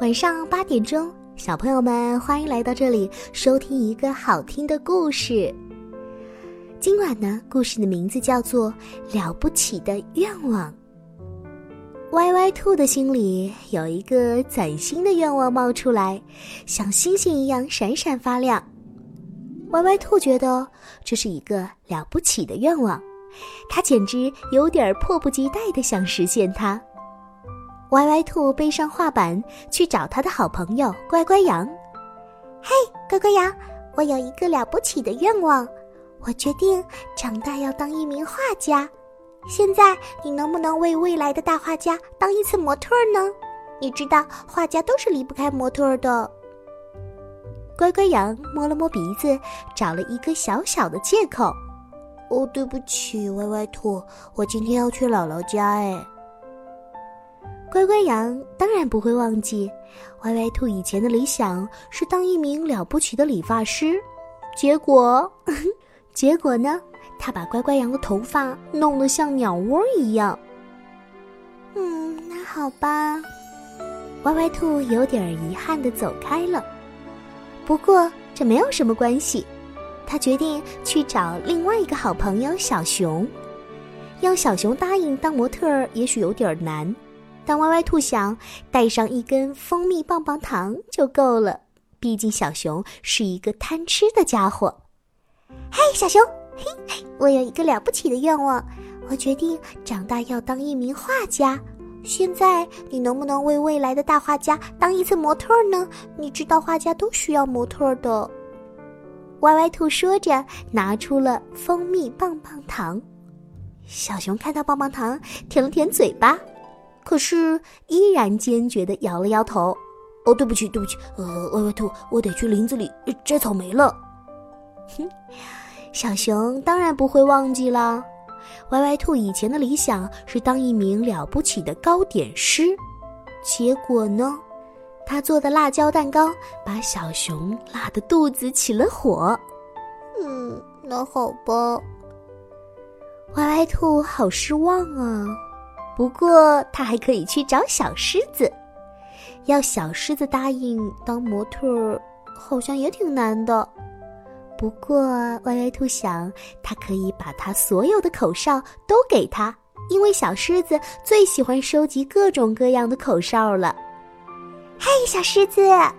晚上八点钟，小朋友们欢迎来到这里收听一个好听的故事。今晚呢，故事的名字叫做《了不起的愿望》。歪歪兔的心里有一个崭新的愿望冒出来，像星星一样闪闪发亮。歪歪兔觉得这是一个了不起的愿望，他简直有点迫不及待的想实现它。歪歪兔背上画板去找他的好朋友乖乖羊。嘿，乖乖羊，我有一个了不起的愿望，我决定长大要当一名画家。现在你能不能为未来的大画家当一次模特呢？你知道画家都是离不开模特的。乖乖羊摸了摸鼻子，找了一个小小的借口。哦，对不起，歪歪兔，我今天要去姥姥家，哎。乖乖羊当然不会忘记，歪歪兔以前的理想是当一名了不起的理发师。结果，结果呢？他把乖乖羊的头发弄得像鸟窝一样。嗯，那好吧。歪歪兔有点遗憾的走开了。不过这没有什么关系，他决定去找另外一个好朋友小熊。要小熊答应当模特，也许有点难。但歪歪兔想带上一根蜂蜜棒棒糖就够了，毕竟小熊是一个贪吃的家伙。嘿，小熊，嘿，我有一个了不起的愿望，我决定长大要当一名画家。现在你能不能为未来的大画家当一次模特呢？你知道画家都需要模特的。歪歪兔说着，拿出了蜂蜜棒棒糖。小熊看到棒棒糖，舔了舔嘴巴。可是依然坚决地摇了摇头。哦，对不起，对不起，呃，歪歪兔，我得去林子里摘草莓了。哼，小熊当然不会忘记啦。歪歪兔以前的理想是当一名了不起的糕点师，结果呢，他做的辣椒蛋糕把小熊辣得肚子起了火。嗯，那好吧。歪歪兔好失望啊。不过，他还可以去找小狮子，要小狮子答应当模特，好像也挺难的。不过，歪歪兔想，他可以把他所有的口哨都给他，因为小狮子最喜欢收集各种各样的口哨了。嘿，小狮子呵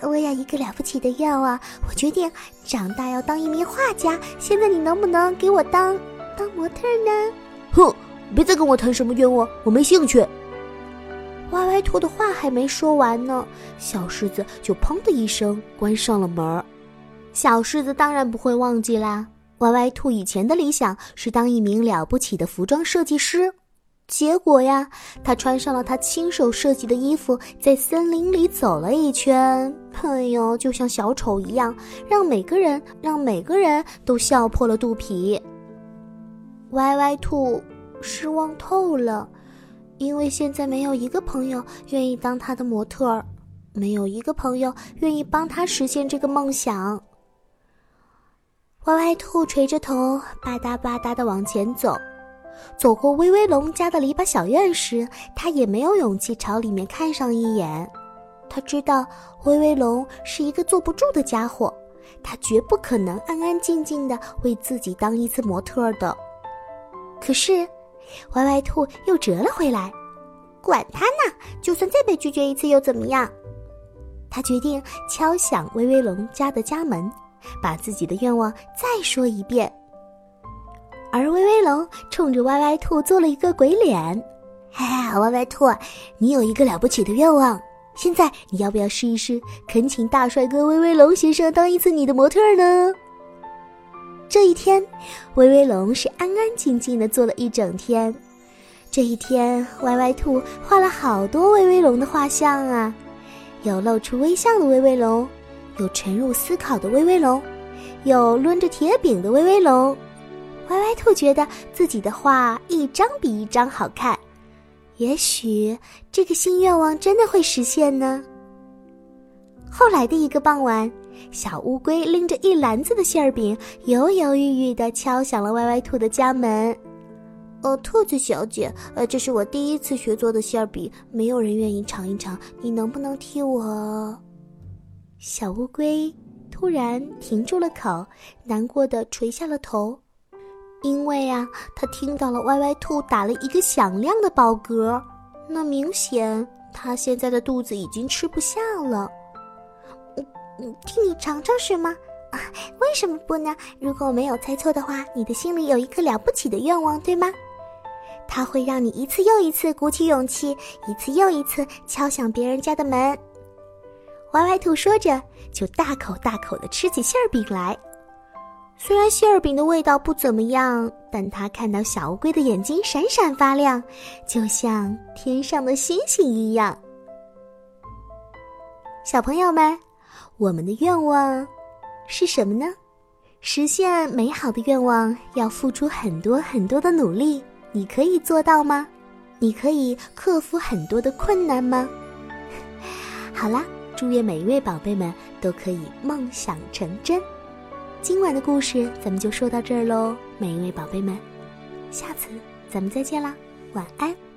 呵，我有一个了不起的愿望，我决定长大要当一名画家。现在你能不能给我当当模特呢？哼！别再跟我谈什么愿望，我没兴趣。歪歪兔的话还没说完呢，小狮子就砰的一声关上了门小狮子当然不会忘记啦。歪歪兔以前的理想是当一名了不起的服装设计师，结果呀，他穿上了他亲手设计的衣服，在森林里走了一圈，哎呦，就像小丑一样，让每个人让每个人都笑破了肚皮。歪歪兔。失望透了，因为现在没有一个朋友愿意当他的模特儿，没有一个朋友愿意帮他实现这个梦想。歪歪兔垂着头，吧嗒吧嗒的往前走。走过威威龙家的篱笆小院时，他也没有勇气朝里面看上一眼。他知道威威龙是一个坐不住的家伙，他绝不可能安安静静的为自己当一次模特的。可是。歪歪兔又折了回来，管他呢，就算再被拒绝一次又怎么样？他决定敲响威威龙家的家门，把自己的愿望再说一遍。而威威龙冲着歪歪兔做了一个鬼脸：“哈哈，歪歪兔，你有一个了不起的愿望，现在你要不要试一试，恳请大帅哥威威龙先生当一次你的模特呢？”这一天，威威龙是安安静静的坐了一整天。这一天，歪歪兔画了好多威威龙的画像啊，有露出微笑的威威龙，有沉入思考的威威龙，有抡着铁饼的威威龙。歪歪兔觉得自己的画一张比一张好看，也许这个新愿望真的会实现呢。后来的一个傍晚。小乌龟拎着一篮子的馅儿饼，犹犹豫豫地敲响了歪歪兔的家门。呃，兔子小姐，呃，这是我第一次学做的馅儿饼，没有人愿意尝一尝，你能不能替我？小乌龟突然停住了口，难过的垂下了头，因为啊，他听到了歪歪兔打了一个响亮的饱嗝，那明显他现在的肚子已经吃不下了。替你尝尝是吗？啊，为什么不呢？如果我没有猜错的话，你的心里有一个了不起的愿望，对吗？它会让你一次又一次鼓起勇气，一次又一次敲响别人家的门。歪歪兔说着，就大口大口的吃起馅儿饼来。虽然馅儿饼的味道不怎么样，但他看到小乌龟的眼睛闪闪发亮，就像天上的星星一样。小朋友们，我们的愿望是什么呢？实现美好的愿望要付出很多很多的努力。你可以做到吗？你可以克服很多的困难吗？好啦，祝愿每一位宝贝们都可以梦想成真。今晚的故事咱们就说到这儿喽，每一位宝贝们，下次咱们再见啦，晚安。